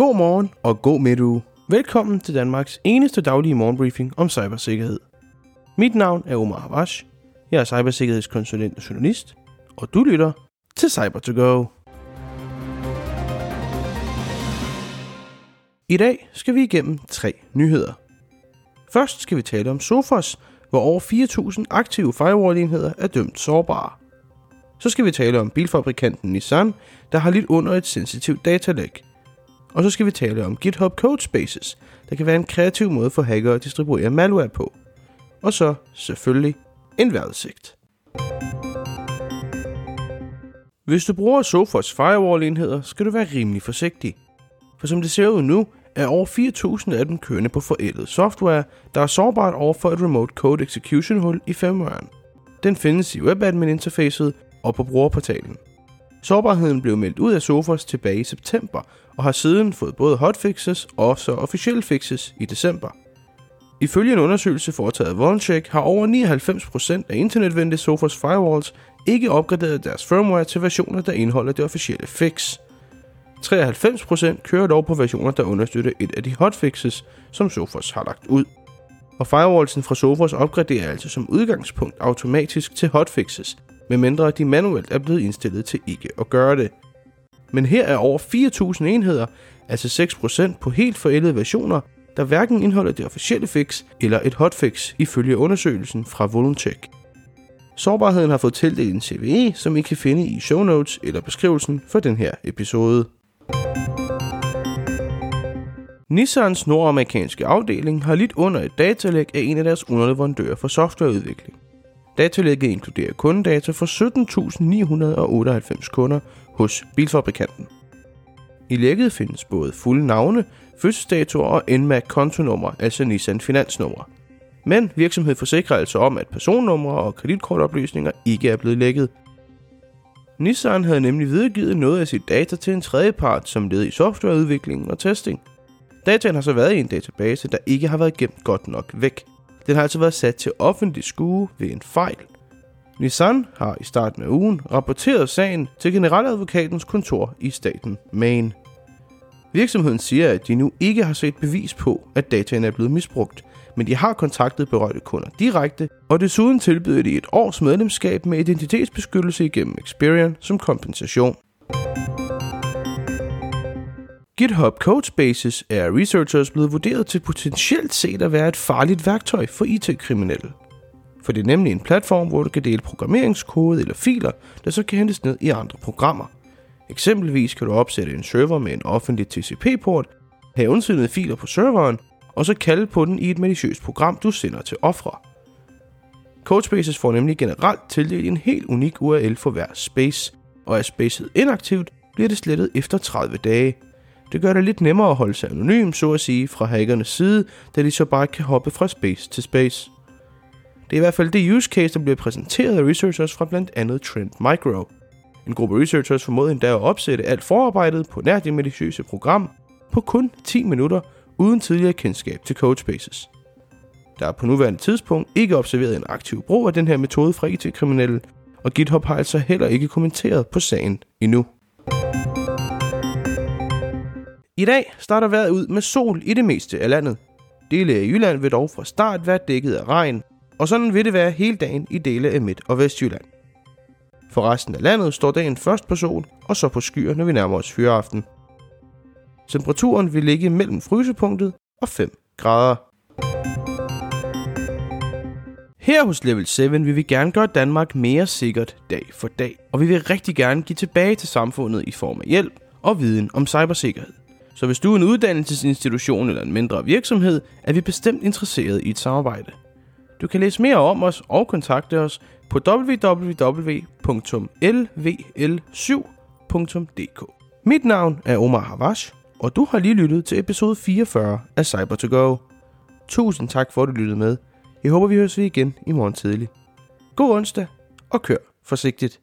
God morgen og god midtuge. Velkommen til Danmarks eneste daglige morgenbriefing om cybersikkerhed. Mit navn er Omar Havash. Jeg er cybersikkerhedskonsulent og journalist, og du lytter til cyber to go I dag skal vi igennem tre nyheder. Først skal vi tale om Sophos, hvor over 4.000 aktive firewall-enheder er dømt sårbare. Så skal vi tale om bilfabrikanten Nissan, der har lidt under et sensitivt datalæg. Og så skal vi tale om GitHub Codespaces, der kan være en kreativ måde for hackere at distribuere malware på. Og så selvfølgelig en vejrudsigt. Hvis du bruger Sophos firewall-enheder, skal du være rimelig forsigtig. For som det ser ud nu, er over 4.000 af dem kørende på forældet software, der er sårbart over for et remote code execution hul i firmwaren. Den findes i webadmin-interfacet og på brugerportalen. Sårbarheden blev meldt ud af Sophos tilbage i september, og har siden fået både hotfixes og så officielle fixes i december. Ifølge en undersøgelse foretaget af Volncheck har over 99% af internetvendte Sophos firewalls ikke opgraderet deres firmware til versioner, der indeholder det officielle fix. 93% kører dog på versioner, der understøtter et af de hotfixes, som Sophos har lagt ud. Og firewallsen fra Sophos opgraderer altså som udgangspunkt automatisk til hotfixes, medmindre de manuelt er blevet indstillet til ikke at gøre det. Men her er over 4.000 enheder, altså 6% på helt forældede versioner, der hverken indeholder det officielle fix eller et hotfix ifølge undersøgelsen fra Voluntech. Sårbarheden har fået tildelt en CVE, som I kan finde i show notes eller beskrivelsen for den her episode. Nissans nordamerikanske afdeling har lidt under et datalæg af en af deres underleverandører for softwareudvikling. Datalægget inkluderer kundedata for 17.998 kunder hos bilfabrikanten. I lægget findes både fulde navne, fødselsdatoer og NMAC-kontonummer, altså Nissan finansnummer. Men virksomheden forsikrer altså om, at personnumre og kreditkortoplysninger ikke er blevet lækket. Nissan havde nemlig videregivet noget af sit data til en tredjepart som led i softwareudvikling og testing. Dataen har så været i en database, der ikke har været gemt godt nok væk. Den har altså været sat til offentlig skue ved en fejl. Nissan har i starten af ugen rapporteret sagen til generaladvokatens kontor i staten Maine. Virksomheden siger, at de nu ikke har set bevis på, at dataen er blevet misbrugt, men de har kontaktet berørte kunder direkte, og desuden tilbyder de et års medlemskab med identitetsbeskyttelse igennem Experian som kompensation. GitHub Codespaces er researchers blevet vurderet til potentielt set at være et farligt værktøj for IT-kriminelle. For det er nemlig en platform, hvor du kan dele programmeringskode eller filer, der så kan hentes ned i andre programmer. Eksempelvis kan du opsætte en server med en offentlig TCP-port, have undsendte filer på serveren, og så kalde på den i et maliciøst program, du sender til ofre. Codespaces får nemlig generelt tildelt en helt unik URL for hver space, og er spacet inaktivt, bliver det slettet efter 30 dage. Det gør det lidt nemmere at holde sig anonym, så at sige, fra hackernes side, da de så bare kan hoppe fra space til space. Det er i hvert fald det use case, der bliver præsenteret af researchers fra blandt andet Trend Micro. En gruppe researchers formåede endda at opsætte alt forarbejdet på nær det program på kun 10 minutter uden tidligere kendskab til Codespaces. Der er på nuværende tidspunkt ikke observeret en aktiv brug af den her metode fra IT-kriminelle, og GitHub har altså heller ikke kommenteret på sagen endnu. I dag starter vejret ud med sol i det meste af landet. Dele af Jylland vil dog fra start være dækket af regn, og sådan vil det være hele dagen i dele af Midt- og Vestjylland. For resten af landet står dagen først på sol, og så på skyer, når vi nærmer os fyreaften. Temperaturen vil ligge mellem frysepunktet og 5 grader. Her hos Level 7 vil vi gerne gøre Danmark mere sikkert dag for dag, og vi vil rigtig gerne give tilbage til samfundet i form af hjælp og viden om cybersikkerhed. Så hvis du er en uddannelsesinstitution eller en mindre virksomhed, er vi bestemt interesseret i et samarbejde. Du kan læse mere om os og kontakte os på www.lvl7.dk. Mit navn er Omar Havash, og du har lige lyttet til episode 44 af Cyber to Go. Tusind tak for, at du lyttede med. Jeg håber, vi høres ved igen i morgen tidlig. God onsdag, og kør forsigtigt.